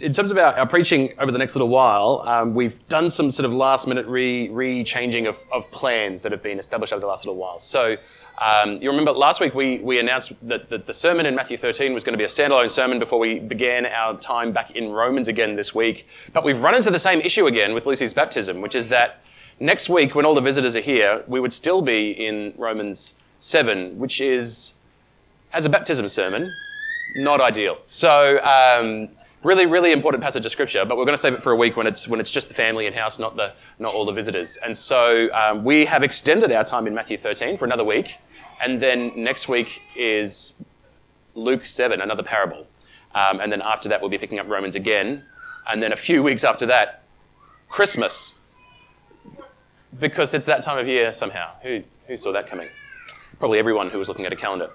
In terms of our, our, preaching over the next little while, um, we've done some sort of last minute re, re-changing of, of, plans that have been established over the last little while. So um, you remember last week we, we announced that, that, the sermon in Matthew 13 was going to be a standalone sermon before we began our time back in Romans again this week. But we've run into the same issue again with Lucy's baptism, which is that next week when all the visitors are here, we would still be in Romans 7, which is, as a baptism sermon, not ideal. So um, really, really important passage of scripture, but we're going to save it for a week when it's when it's just the family in house, not the not all the visitors. And so um, we have extended our time in Matthew 13 for another week, and then next week is Luke 7, another parable, um, and then after that we'll be picking up Romans again, and then a few weeks after that, Christmas, because it's that time of year somehow. Who who saw that coming? Probably everyone who was looking at a calendar.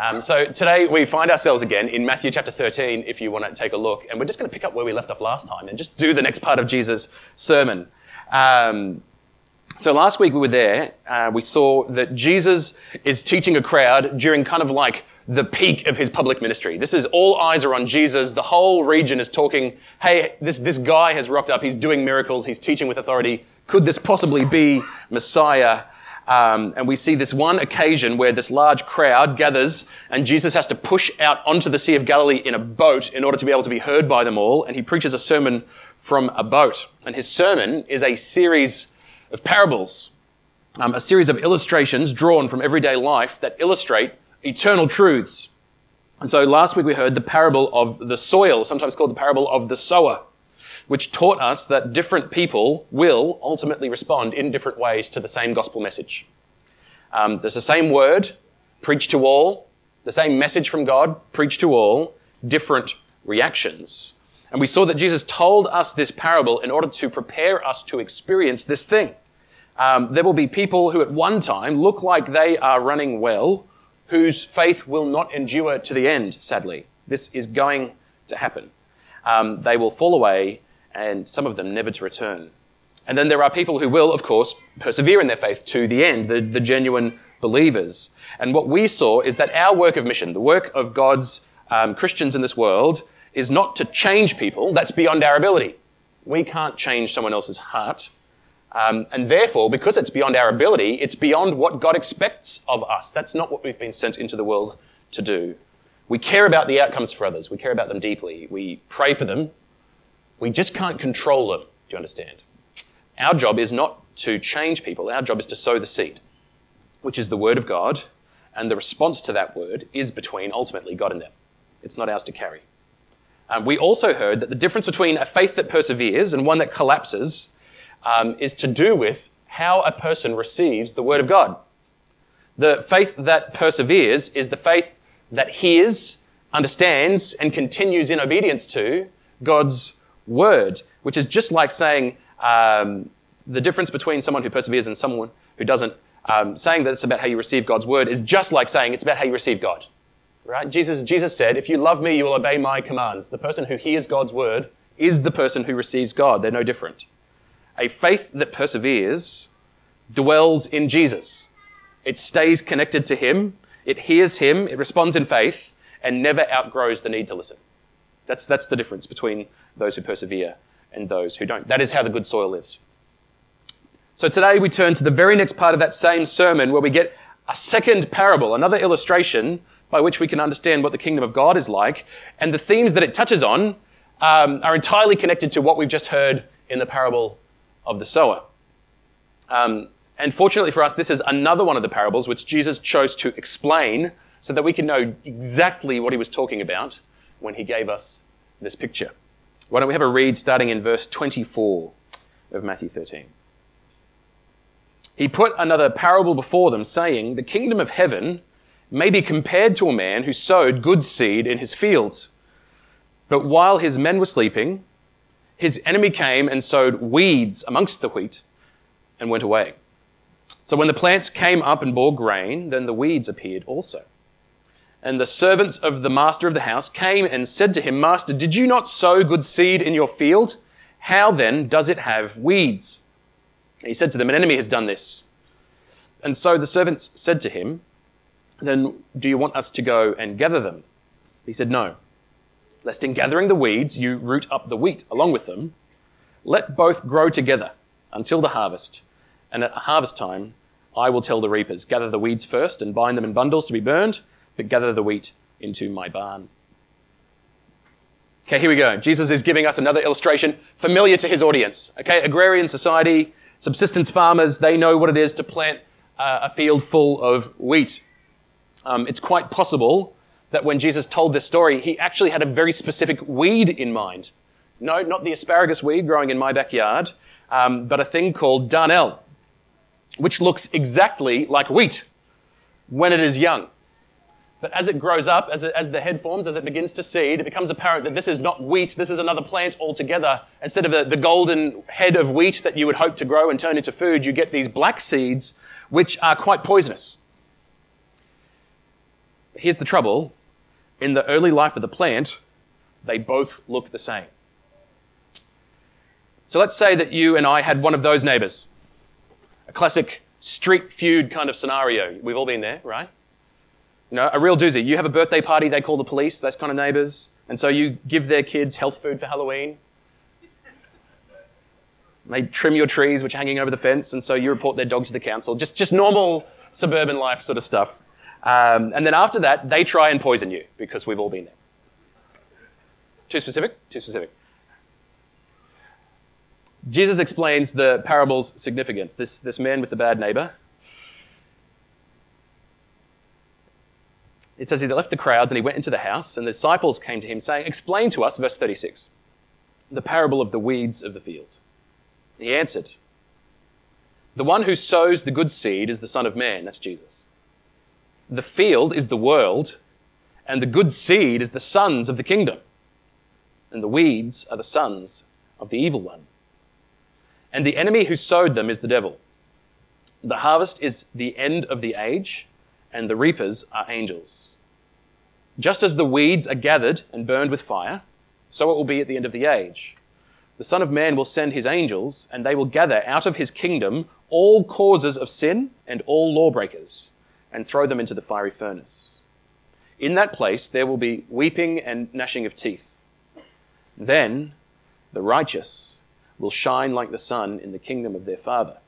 Um, so today we find ourselves again in Matthew chapter 13, if you want to take a look, and we're just going to pick up where we left off last time and just do the next part of Jesus' sermon. Um, so last week we were there, uh, we saw that Jesus is teaching a crowd during kind of like the peak of his public ministry. This is all eyes are on Jesus. The whole region is talking, hey, this, this guy has rocked up. He's doing miracles. He's teaching with authority. Could this possibly be Messiah? Um, and we see this one occasion where this large crowd gathers and Jesus has to push out onto the Sea of Galilee in a boat in order to be able to be heard by them all. And he preaches a sermon from a boat. And his sermon is a series of parables, um, a series of illustrations drawn from everyday life that illustrate eternal truths. And so last week we heard the parable of the soil, sometimes called the parable of the sower which taught us that different people will ultimately respond in different ways to the same gospel message. Um, there's the same word, preached to all, the same message from God, preached to all, different reactions. And we saw that Jesus told us this parable in order to prepare us to experience this thing. Um, there will be people who at one time look like they are running well, whose faith will not endure to the end, sadly. This is going to happen. Um, they will fall away and some of them never to return. And then there are people who will, of course, persevere in their faith to the end, the, the genuine believers. And what we saw is that our work of mission, the work of God's um, Christians in this world, is not to change people. That's beyond our ability. We can't change someone else's heart. Um, and therefore, because it's beyond our ability, it's beyond what God expects of us. That's not what we've been sent into the world to do. We care about the outcomes for others. We care about them deeply. We pray for them. We just can't control them. Do you understand? Our job is not to change people. Our job is to sow the seed, which is the word of God, and the response to that word is between ultimately God and them. It's not ours to carry. Um, we also heard that the difference between a faith that perseveres and one that collapses um, is to do with how a person receives the word of God. The faith that perseveres is the faith that hears, understands, and continues in obedience to God's word, which is just like saying um, the difference between someone who perseveres and someone who doesn't. Um, saying that it's about how you receive God's word is just like saying it's about how you receive God. Right? Jesus, Jesus said, If you love me, you will obey my commands. The person who hears God's word is the person who receives God. They're no different. A faith that perseveres dwells in Jesus. It stays connected to Him, it hears Him, it responds in faith, and never outgrows the need to listen. That's, that's the difference between those who persevere and those who don't. That is how the good soil lives. So today we turn to the very next part of that same sermon where we get a second parable, another illustration by which we can understand what the kingdom of God is like. And the themes that it touches on um, are entirely connected to what we've just heard in the parable of the sower. Um, and fortunately for us, this is another one of the parables which Jesus chose to explain so that we can know exactly what he was talking about when he gave us this picture. Why don't we have a read starting in verse 24 of Matthew 13? He put another parable before them, saying, The kingdom of heaven may be compared to a man who sowed good seed in his fields. But while his men were sleeping, his enemy came and sowed weeds amongst the wheat and went away. So when the plants came up and bore grain, then the weeds appeared also. And the servants of the master of the house came and said to him, Master, did you not sow good seed in your field? How then does it have weeds? And he said to them, An enemy has done this. And so the servants said to him, Then do you want us to go and gather them? He said, No. lest in gathering the weeds you root up the wheat along with them. Let both grow together until the harvest. And at harvest time, I will tell the reapers, gather the weeds first and bind them in bundles to be burned, but gather the wheat into my barn. Okay, here we go. Jesus is giving us another illustration familiar to his audience. Okay, agrarian society, subsistence farmers, they know what it is to plant uh, a field full of wheat. Um, it's quite possible that when Jesus told this story, he actually had a very specific weed in mind. No, not the asparagus weed growing in my backyard, um, but a thing called darnel, which looks exactly like wheat when it is young. But as it grows up, as, it, as the head forms, as it begins to seed, it becomes apparent that this is not wheat, this is another plant altogether. Instead of the, the golden head of wheat that you would hope to grow and turn into food, you get these black seeds, which are quite poisonous. Here's the trouble in the early life of the plant, they both look the same. So let's say that you and I had one of those neighbors, a classic street feud kind of scenario. We've all been there, right? You know, a real doozy. You have a birthday party, they call the police, those kind of neighbors. And so you give their kids health food for Halloween. They trim your trees, which are hanging over the fence, and so you report their dog to the council. Just, just normal suburban life sort of stuff. Um, and then after that, they try and poison you because we've all been there. Too specific? Too specific. Jesus explains the parable's significance. This, this man with the bad neighbor, it says he left the crowds and he went into the house, and the disciples came to him saying, Explain to us, verse 36, the parable of the weeds of the field. He answered, The one who sows the good seed is the Son of Man. That's Jesus. The field is the world, and the good seed is the sons of the kingdom, and the weeds are the sons of the evil one. And the enemy who sowed them is the devil. The harvest is the end of the age and the reapers are angels. Just as the weeds are gathered and burned with fire, so it will be at the end of the age. The Son of Man will send his angels, and they will gather out of his kingdom all causes of sin and all lawbreakers, and throw them into the fiery furnace. In that place there will be weeping and gnashing of teeth. Then the righteous will shine like the sun in the kingdom of their Father.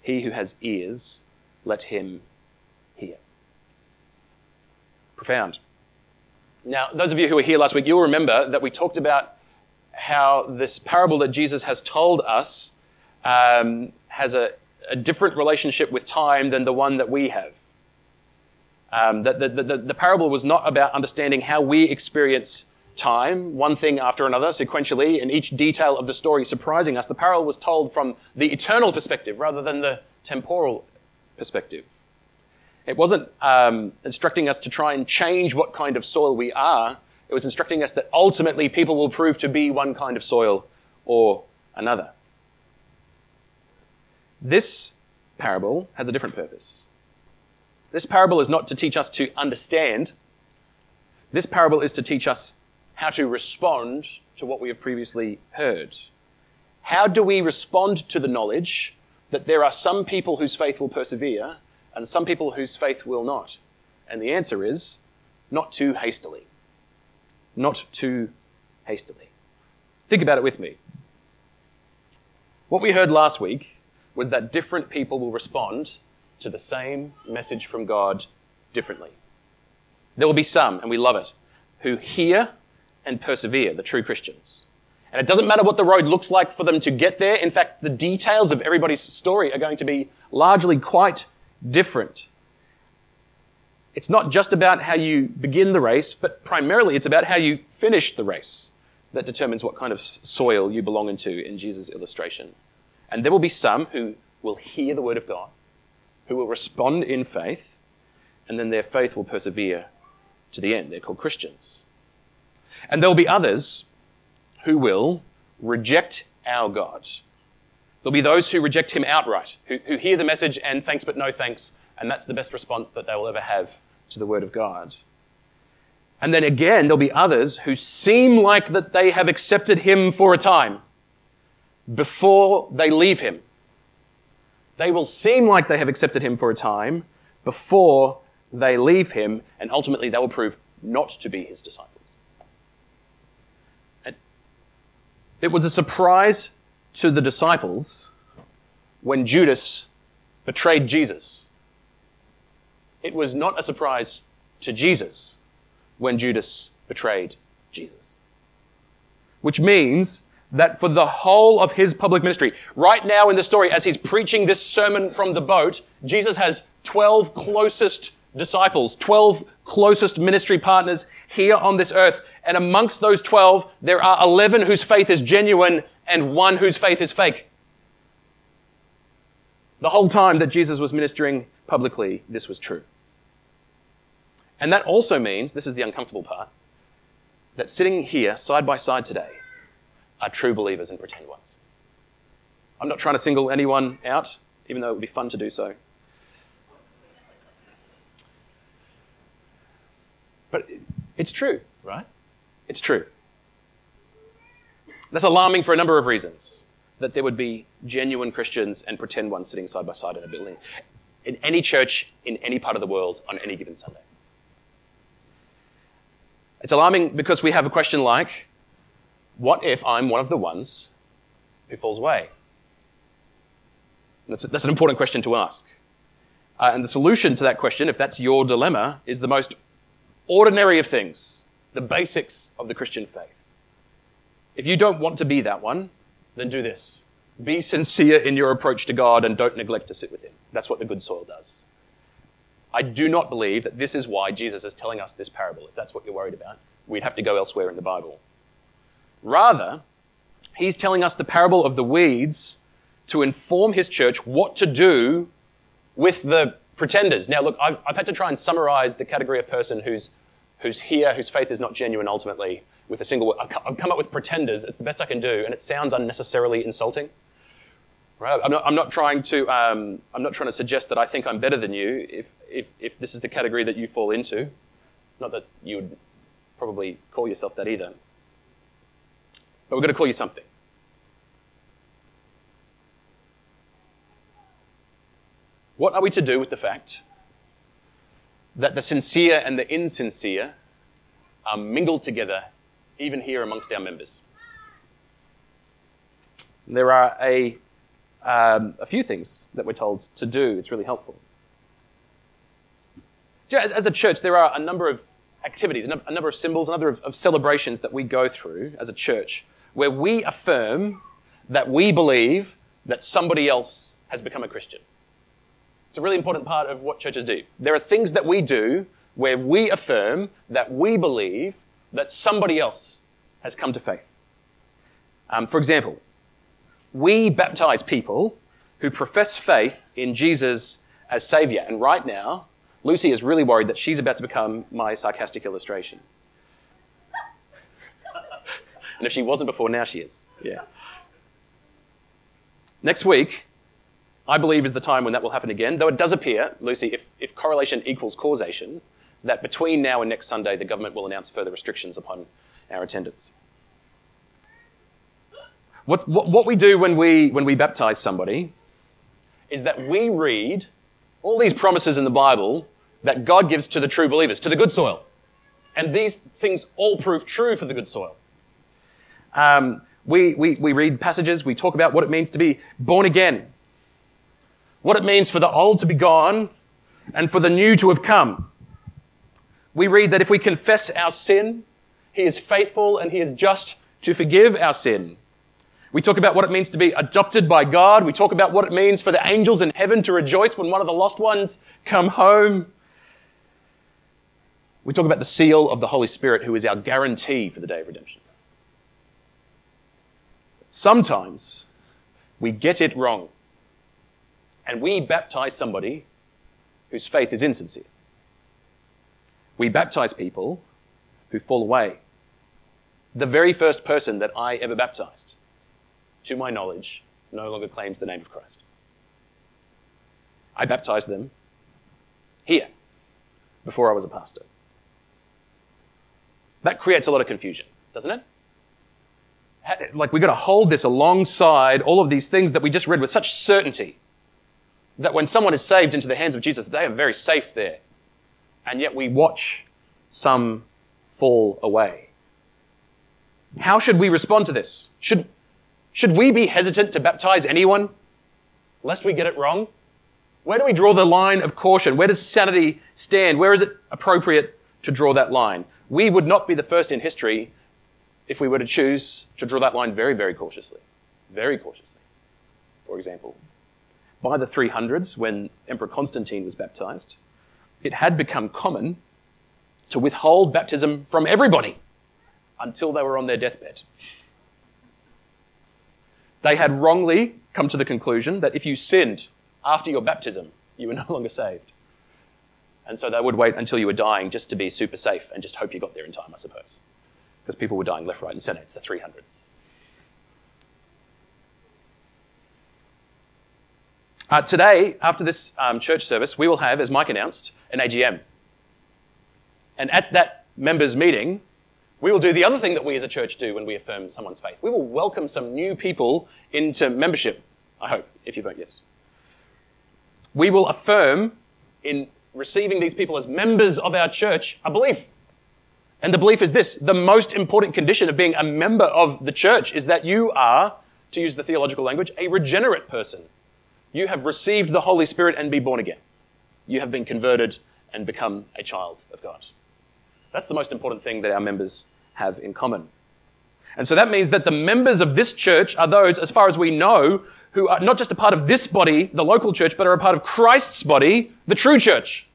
He who has ears, let him profound. Now, those of you who were here last week, you'll remember that we talked about how this parable that Jesus has told us um, has a, a, different relationship with time than the one that we have. Um, that the, the, the parable was not about understanding how we experience time, one thing after another, sequentially, and each detail of the story surprising us. The parable was told from the eternal perspective rather than the temporal perspective. It wasn't um, instructing us to try and change what kind of soil we are. It was instructing us that ultimately people will prove to be one kind of soil or another. This parable has a different purpose. This parable is not to teach us to understand. This parable is to teach us how to respond to what we have previously heard. How do we respond to the knowledge that there are some people whose faith will persevere and some people whose faith will not? And the answer is not too hastily. Not too hastily. Think about it with me. What we heard last week was that different people will respond to the same message from God differently. There will be some, and we love it, who hear and persevere, the true Christians. And it doesn't matter what the road looks like for them to get there. In fact, the details of everybody's story are going to be largely quite different. It's not just about how you begin the race, but primarily it's about how you finish the race that determines what kind of soil you belong into in Jesus' illustration. And there will be some who will hear the word of God, who will respond in faith, and then their faith will persevere to the end. They're called Christians. And there will be others who will reject our God There'll be those who reject him outright, who, who hear the message and thanks but no thanks, and that's the best response that they will ever have to the word of God. And then again, there'll be others who seem like that they have accepted him for a time before they leave him. They will seem like they have accepted him for a time before they leave him, and ultimately they will prove not to be his disciples. It was a surprise to the disciples when Judas betrayed Jesus. It was not a surprise to Jesus when Judas betrayed Jesus. Which means that for the whole of his public ministry, right now in the story, as he's preaching this sermon from the boat, Jesus has 12 closest disciples, 12 closest ministry partners here on this earth. And amongst those 12, there are 11 whose faith is genuine and one whose faith is fake. The whole time that Jesus was ministering publicly, this was true. And that also means, this is the uncomfortable part, that sitting here side by side today are true believers and pretend ones. I'm not trying to single anyone out, even though it would be fun to do so. But it's true, right? It's true. That's alarming for a number of reasons. That there would be genuine Christians and pretend ones sitting side by side in a building, in any church, in any part of the world, on any given Sunday. It's alarming because we have a question like, what if I'm one of the ones who falls away? That's, that's an important question to ask. Uh, and the solution to that question, if that's your dilemma, is the most ordinary of things, the basics of the Christian faith. If you don't want to be that one, then do this. Be sincere in your approach to God and don't neglect to sit with Him. That's what the good soil does. I do not believe that this is why Jesus is telling us this parable. If that's what you're worried about, we'd have to go elsewhere in the Bible. Rather, he's telling us the parable of the weeds to inform his church what to do with the pretenders. Now, look, I've, I've had to try and summarize the category of person who's, who's here, whose faith is not genuine ultimately, with a single word. I've come up with pretenders. It's the best I can do, and it sounds unnecessarily insulting. Right? I'm not, I'm not trying to, um, I'm not trying to suggest that I think I'm better than you if, if, if this is the category that you fall into. Not that you would probably call yourself that either. But we're going to call you something. What are we to do with the fact that the sincere and the insincere are mingled together, even here amongst our members? There are a, um, a few things that we're told to do. It's really helpful. As, as a church, there are a number of activities, a number of symbols, a number of, of celebrations that we go through as a church where we affirm that we believe that somebody else has become a Christian. It's a really important part of what churches do. There are things that we do where we affirm that we believe that somebody else has come to faith. Um, for example, we baptize people who profess faith in Jesus as Savior. And right now, Lucy is really worried that she's about to become my sarcastic illustration. and if she wasn't before, now she is. Yeah. Next week, I believe is the time when that will happen again, though it does appear, Lucy, if, if correlation equals causation, that between now and next Sunday, the government will announce further restrictions upon our attendance. What, what, what we do when we, when we baptize somebody is that we read all these promises in the Bible that God gives to the true believers, to the good soil. And these things all prove true for the good soil. Um, we, we, we read passages, we talk about what it means to be born again, what it means for the old to be gone and for the new to have come. We read that if we confess our sin, He is faithful and He is just to forgive our sin. We talk about what it means to be adopted by God. We talk about what it means for the angels in heaven to rejoice when one of the lost ones come home. We talk about the seal of the Holy Spirit, who is our guarantee for the day of redemption. Sometimes we get it wrong and we baptize somebody whose faith is insincere. We baptize people who fall away. The very first person that I ever baptized, to my knowledge, no longer claims the name of Christ. I baptized them here before I was a pastor. That creates a lot of confusion, doesn't it? Like, we've got to hold this alongside all of these things that we just read with such certainty that when someone is saved into the hands of Jesus, they are very safe there. And yet we watch some fall away. How should we respond to this? Should, should we be hesitant to baptize anyone lest we get it wrong? Where do we draw the line of caution? Where does sanity stand? Where is it appropriate to draw that line? We would not be the first in history if we were to choose to draw that line very, very cautiously. Very cautiously. For example, by the 300s, when Emperor Constantine was baptized, it had become common to withhold baptism from everybody until they were on their deathbed. They had wrongly come to the conclusion that if you sinned after your baptism, you were no longer saved. And so they would wait until you were dying just to be super safe and just hope you got there in time, I suppose. Because people were dying left, right, and centre. It's the 300s. Uh, today, after this um, church service, we will have, as Mike announced, an AGM. And at that members' meeting, we will do the other thing that we as a church do when we affirm someone's faith. We will welcome some new people into membership, I hope, if you vote yes. We will affirm in receiving these people as members of our church a belief. And the belief is this the most important condition of being a member of the church is that you are, to use the theological language, a regenerate person. You have received the Holy Spirit and be born again. You have been converted and become a child of God. That's the most important thing that our members have in common. And so that means that the members of this church are those, as far as we know, who are not just a part of this body, the local church, but are a part of Christ's body, the true church.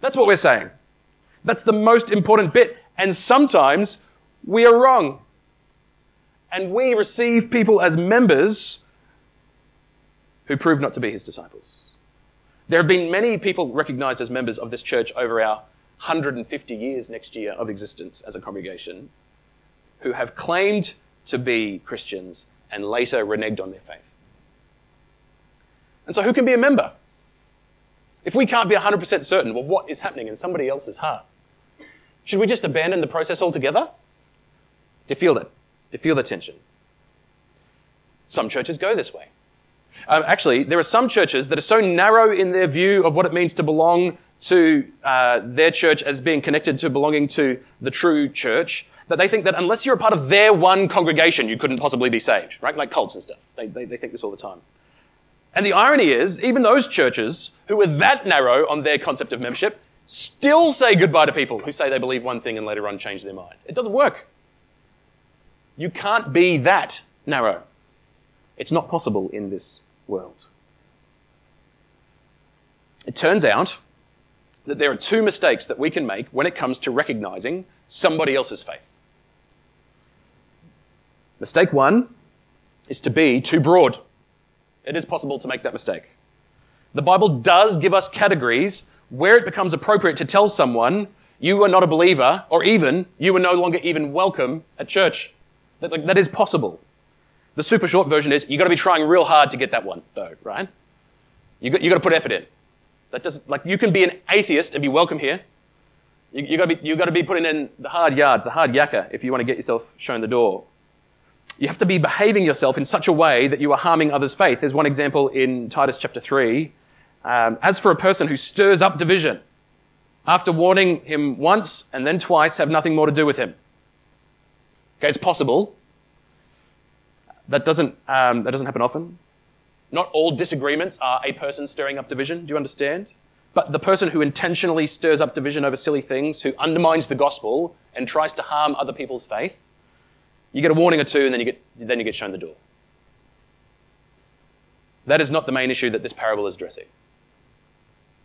That's what we're saying. That's the most important bit. And sometimes we are wrong. And we receive people as members who proved not to be his disciples. There have been many people recognized as members of this church over our 150 years next year of existence as a congregation who have claimed to be Christians and later reneged on their faith. And so, who can be a member? If we can't be 100% certain of what is happening in somebody else's heart, should we just abandon the process altogether? To feel that, to feel the tension. Some churches go this way. Um, actually, there are some churches that are so narrow in their view of what it means to belong to uh, their church as being connected to belonging to the true church that they think that unless you're a part of their one congregation, you couldn't possibly be saved, right? Like cults and stuff. They, they, they think this all the time. And the irony is, even those churches who are that narrow on their concept of membership still say goodbye to people who say they believe one thing and later on change their mind. It doesn't work. You can't be that narrow. It's not possible in this world. It turns out that there are two mistakes that we can make when it comes to recognizing somebody else's faith. Mistake one is to be too broad. It is possible to make that mistake. The Bible does give us categories where it becomes appropriate to tell someone you are not a believer, or even you are no longer even welcome at church. That, that is possible. The super short version is you've got to be trying real hard to get that one, though, right? You got, you got to put effort in. That doesn't, like you can be an atheist and be welcome here. You, you got to be you got to be putting in the hard yards, the hard yakka, if you want to get yourself shown the door. You have to be behaving yourself in such a way that you are harming others' faith. There's one example in Titus chapter 3. Um, As for a person who stirs up division, after warning him once and then twice, have nothing more to do with him. Okay, it's possible. That doesn't, um, that doesn't happen often. Not all disagreements are a person stirring up division. Do you understand? But the person who intentionally stirs up division over silly things, who undermines the gospel and tries to harm other people's faith, you get a warning or two, and then you get, then you get shown the door. That is not the main issue that this parable is addressing.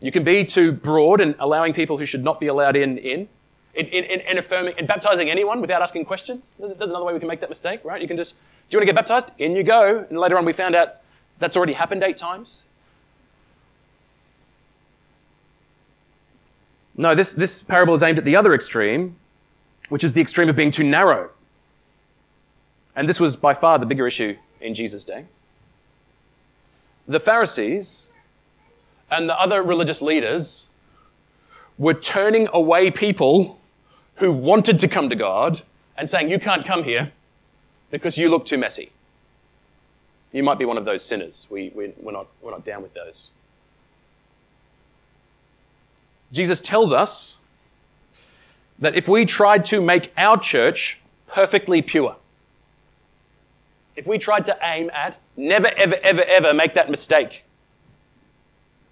You can be too broad in allowing people who should not be allowed in in. In, in, in affirming in baptizing anyone without asking questions. There's, there's, another way we can make that mistake, right? You can just, do you want to get baptized? In you go. And later on, we found out that's already happened eight times. No, this, this parable is aimed at the other extreme, which is the extreme of being too narrow. And this was by far the bigger issue in Jesus' day. The Pharisees and the other religious leaders were turning away people who wanted to come to God and saying, You can't come here because you look too messy. You might be one of those sinners. We, we, we're, not, we're not down with those. Jesus tells us that if we tried to make our church perfectly pure, if we tried to aim at, never, ever, ever, ever make that mistake,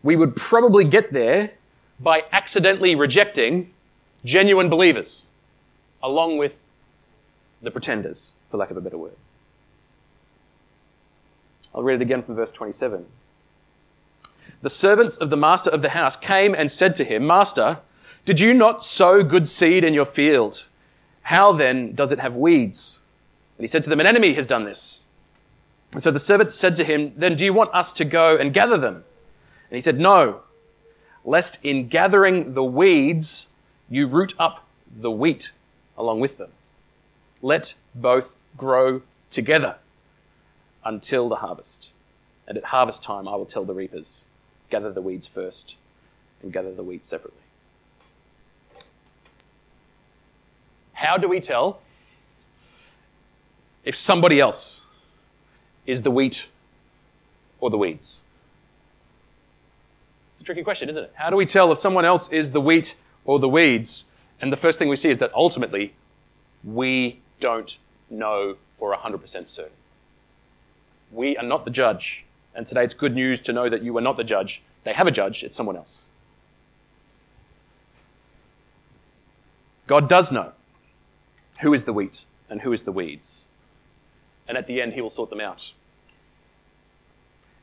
we would probably get there by accidentally rejecting genuine believers along with the pretenders, for lack of a better word. I'll read it again from verse 27. The servants of the master of the house came and said to him, Master, did you not sow good seed in your field? How then does it have weeds? And he said to them, An enemy has done this. And so the servants said to him, Then do you want us to go and gather them? And he said, No, lest in gathering the weeds you root up the wheat along with them. Let both grow together until the harvest. And at harvest time, I will tell the reapers, gather the weeds first and gather the wheat separately. How do we tell if somebody else is the wheat or the weeds? It's a tricky question, isn't it? How do we tell if someone else is the wheat or the weeds? And the first thing we see is that ultimately we don't know for 100% certain. We are not the judge. And today it's good news to know that you are not the judge. They have a judge, it's someone else. God does know who is the wheat and who is the weeds. And at the end, he will sort them out.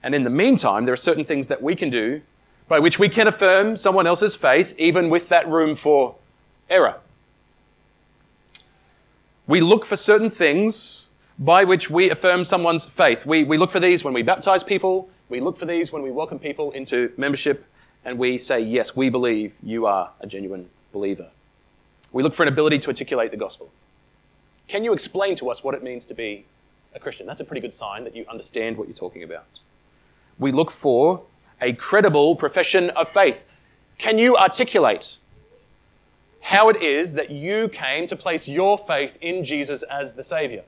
And in the meantime, there are certain things that we can do by which we can affirm someone else's faith, even with that room for error. We look for certain things by which we affirm someone's faith. We, we look for these when we baptize people, we look for these when we welcome people into membership, and we say, Yes, we believe you are a genuine believer. We look for an ability to articulate the gospel. Can you explain to us what it means to be a Christian? That's a pretty good sign that you understand what you're talking about. We look for a credible profession of faith. Can you articulate how it is that you came to place your faith in Jesus as the Savior?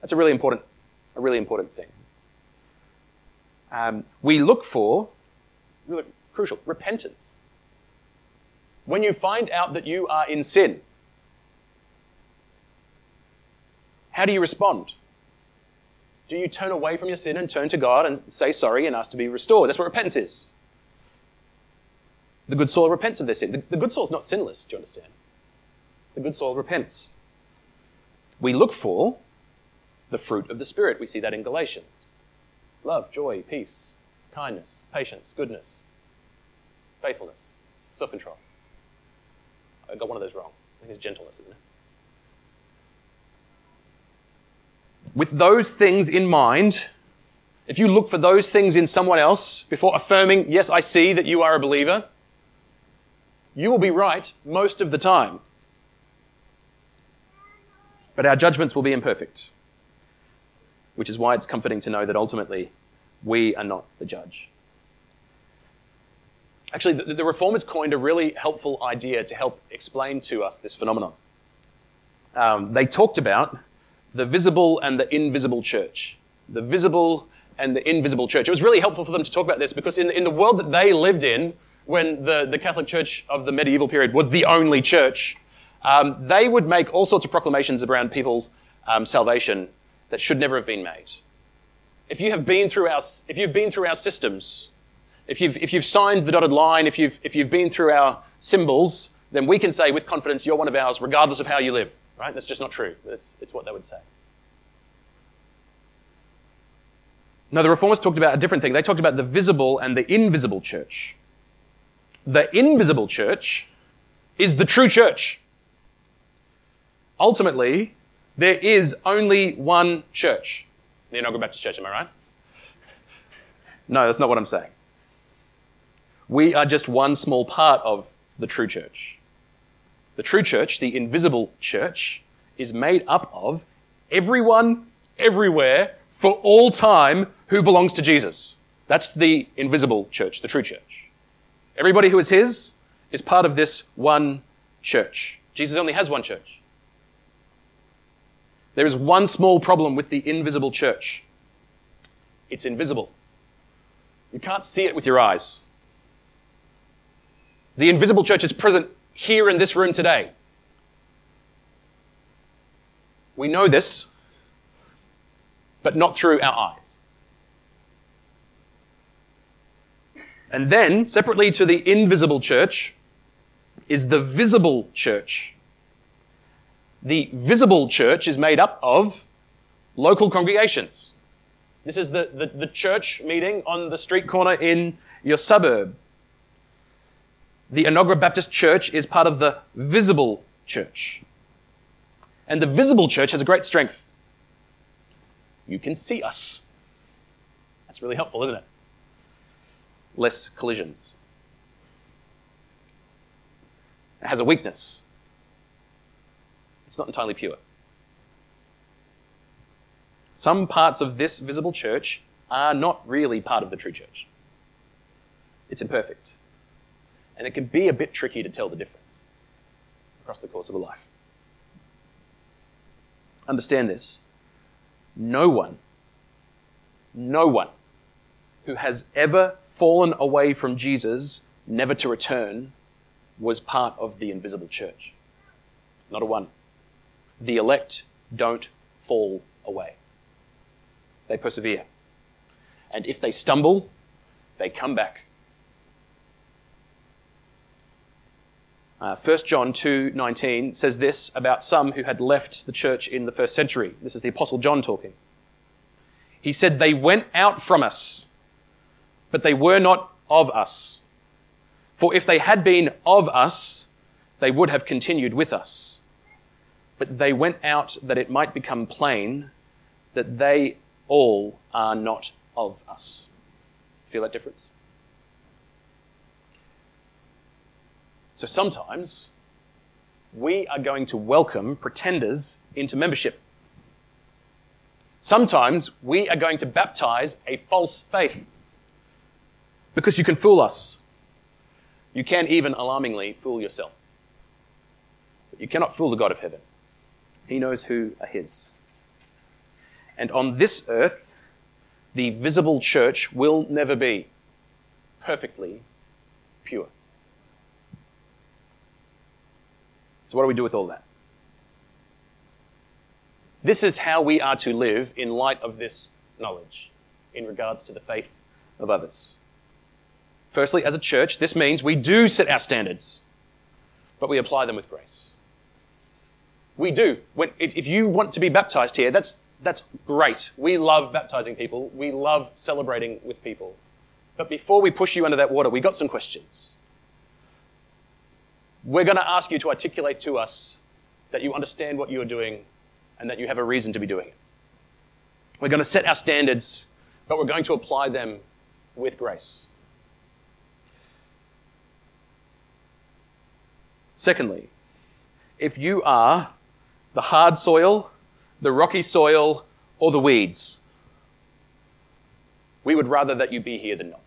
That's a really important, a really important thing. Um, we look for, really crucial, repentance. When you find out that you are in sin, how do you respond? Do you turn away from your sin and turn to God and say sorry and ask to be restored? That's what repentance is. The good soul repents of their sin. The, good soul is not sinless, do you understand? The good soul repents. We look for the fruit of the Spirit. We see that in Galatians love, joy, peace, kindness, patience, goodness, faithfulness, self control. I got one of those wrong. I think it's gentleness, isn't it? With those things in mind, if you look for those things in someone else before affirming, yes, I see that you are a believer, you will be right most of the time. But our judgments will be imperfect, which is why it's comforting to know that ultimately we are not the judge. Actually, the, the reformers coined a really helpful idea to help explain to us this phenomenon. Um, they talked about the visible and the invisible church. The visible and the invisible church. It was really helpful for them to talk about this because in, in the world that they lived in, when the, the Catholic Church of the medieval period was the only church, um, they would make all sorts of proclamations around people's um, salvation that should never have been made. If you have been through our, if you've been through our systems, if you've, if you've signed the dotted line, if you've, if you've been through our symbols, then we can say with confidence, you're one of ours, regardless of how you live. Right? That's just not true. It's, it's what they would say. No, the reformers talked about a different thing. They talked about the visible and the invisible church. The invisible church is the true church. Ultimately, there is only one church. Going back to church, am I right? No, that's not what I'm saying. We are just one small part of the true church. The true church, the invisible church, is made up of everyone, everywhere, for all time who belongs to Jesus. That's the invisible church, the true church. Everybody who is his is part of this one church. Jesus only has one church. There is one small problem with the invisible church it's invisible. You can't see it with your eyes. The invisible church is present here in this room today. We know this but not through our eyes. And then, separately to the invisible church, is the visible church. The visible church is made up of local congregations. This is the, the, the, church meeting on the street corner in your suburb. The Enoggera Baptist Church is part of the visible church. And the visible church has a great strength. You can see us. That's really helpful, isn't it? Less collisions. It has a weakness. It's not entirely pure. Some parts of this visible church are not really part of the true church. It's imperfect. And it can be a bit tricky to tell the difference across the course of a life. Understand this. No one, no one who has ever fallen away from Jesus, never to return, was part of the invisible church. Not a one. The elect don't fall away, they persevere. And if they stumble, they come back. Uh, 1 John 2:19 says this about some who had left the church in the first century. This is the apostle John talking. He said they went out from us, but they were not of us. For if they had been of us, they would have continued with us. But they went out that it might become plain that they all are not of us. Feel that difference? So sometimes we are going to welcome pretenders into membership. Sometimes we are going to baptize a false faith because you can fool us. You can even alarmingly fool yourself. But you cannot fool the God of heaven. He knows who are his. And on this earth, the visible church will never be perfectly pure. So, what do we do with all that? This is how we are to live in light of this knowledge in regards to the faith of others. Firstly, as a church, this means we do set our standards, but we apply them with grace. We do. When, if, if you want to be baptized here, that's, that's great. We love baptizing people, we love celebrating with people. But before we push you under that water, we got some questions. We're going to ask you to articulate to us that you understand what you're doing and that you have a reason to be doing it. We're going to set our standards, but we're going to apply them with grace. Secondly, if you are the hard soil, the rocky soil, or the weeds, we would rather that you be here than not.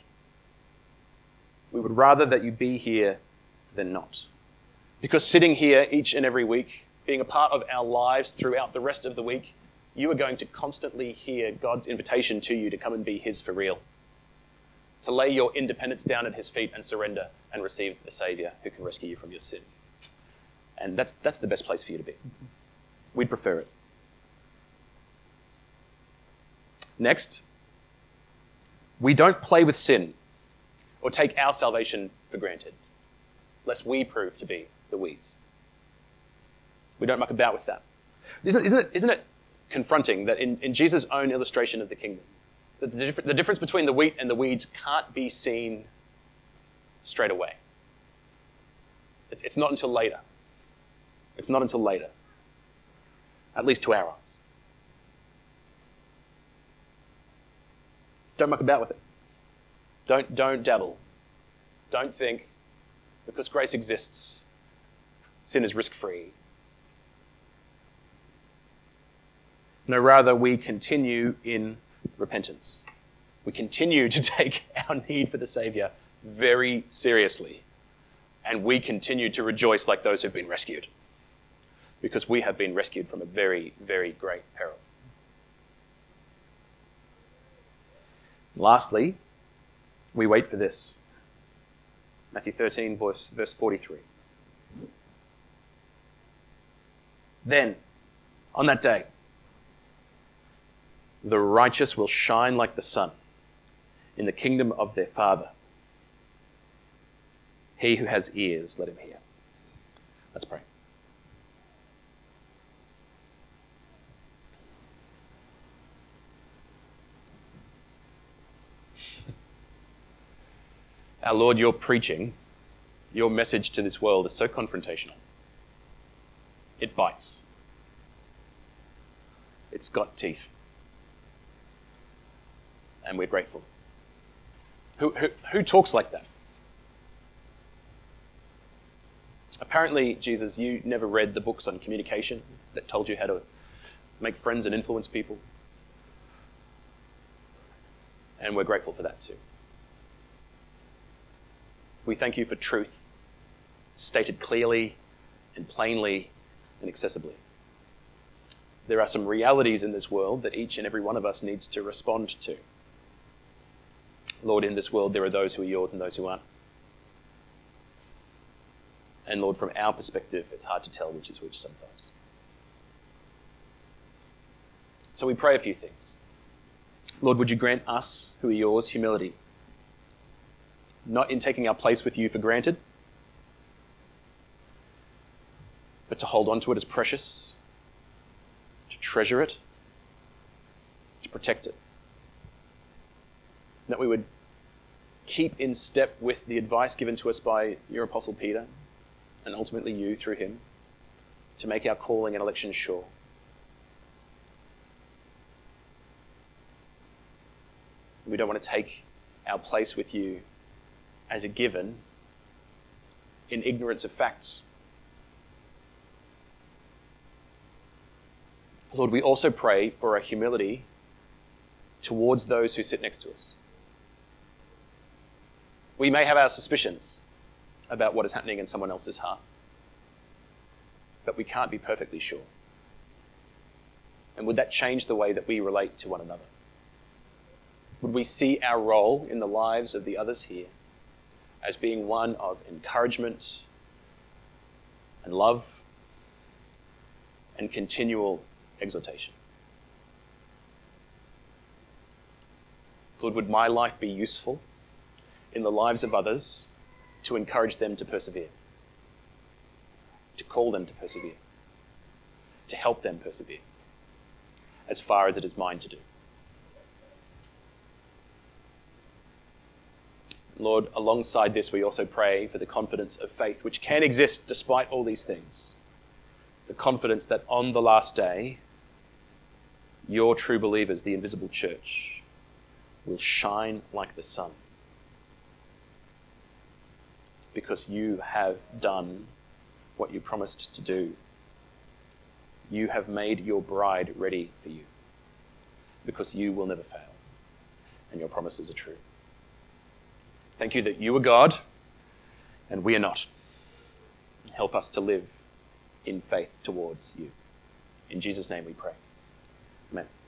We would rather that you be here than not. Because sitting here each and every week, being a part of our lives throughout the rest of the week, you are going to constantly hear God's invitation to you to come and be His for real. To lay your independence down at His feet and surrender and receive the Savior who can rescue you from your sin. And that's, that's the best place for you to be. We'd prefer it. Next, we don't play with sin or take our salvation for granted, lest we prove to be the weeds. We don't muck about with that. Isn't, isn't, it, isn't it confronting that in, in Jesus' own illustration of the kingdom, that the, the difference between the wheat and the weeds can't be seen straight away? It's, it's not until later. It's not until later, at least to our eyes. Don't muck about with it. Don't, don't dabble. Don't think because grace exists, sin is risk free. No, rather, we continue in repentance. We continue to take our need for the Savior very seriously. And we continue to rejoice like those who've been rescued because we have been rescued from a very, very great peril. Lastly, we wait for this. Matthew 13, verse, verse 43. Then, on that day, The righteous will shine like the sun in the kingdom of their Father. He who has ears, let him hear. Let's pray. Our Lord, your preaching, your message to this world is so confrontational. It bites. It's got teeth. And we're grateful. Who, who, who talks like that? Apparently, Jesus, you never read the books on communication that told you how to make friends and influence people. And we're grateful for that too. We thank you for truth, stated clearly and plainly and accessibly. There are some realities in this world that each and every one of us needs to respond to. Lord, in this world, there are those who are yours and those who aren't. And Lord, from our perspective, it's hard to tell which is which sometimes. So we pray a few things. Lord, would you grant us, who are yours, humility? Not in taking our place with you for granted, but to hold on to it as precious, to treasure it, to protect it that we would keep in step with the advice given to us by your Apostle Peter and ultimately you through him to make our calling and election sure. We don't want to take our place with you as a given in ignorance of facts. Lord, we also pray for a humility towards those who sit next to us. We may have our suspicions about what is happening in someone else's heart, but we can't be perfectly sure. And would that change the way that we relate to one another? Would we see our role in the lives of the others here as being one of encouragement and love and continual exhortation? Lord, would my life be useful in the lives of others to encourage them to persevere, to call them to persevere, to help them persevere, as far as it is mine to do. Lord, alongside this, we also pray for the confidence of faith, which can exist despite all these things. The confidence that on the last day, your true believers, the invisible church, will shine like the sun because you have done what you promised to do. You have made your bride ready for you because you will never fail and your promises are true. Thank you that you are God and we are not. Help us to live in faith towards you. In Jesus' name we pray. Amen.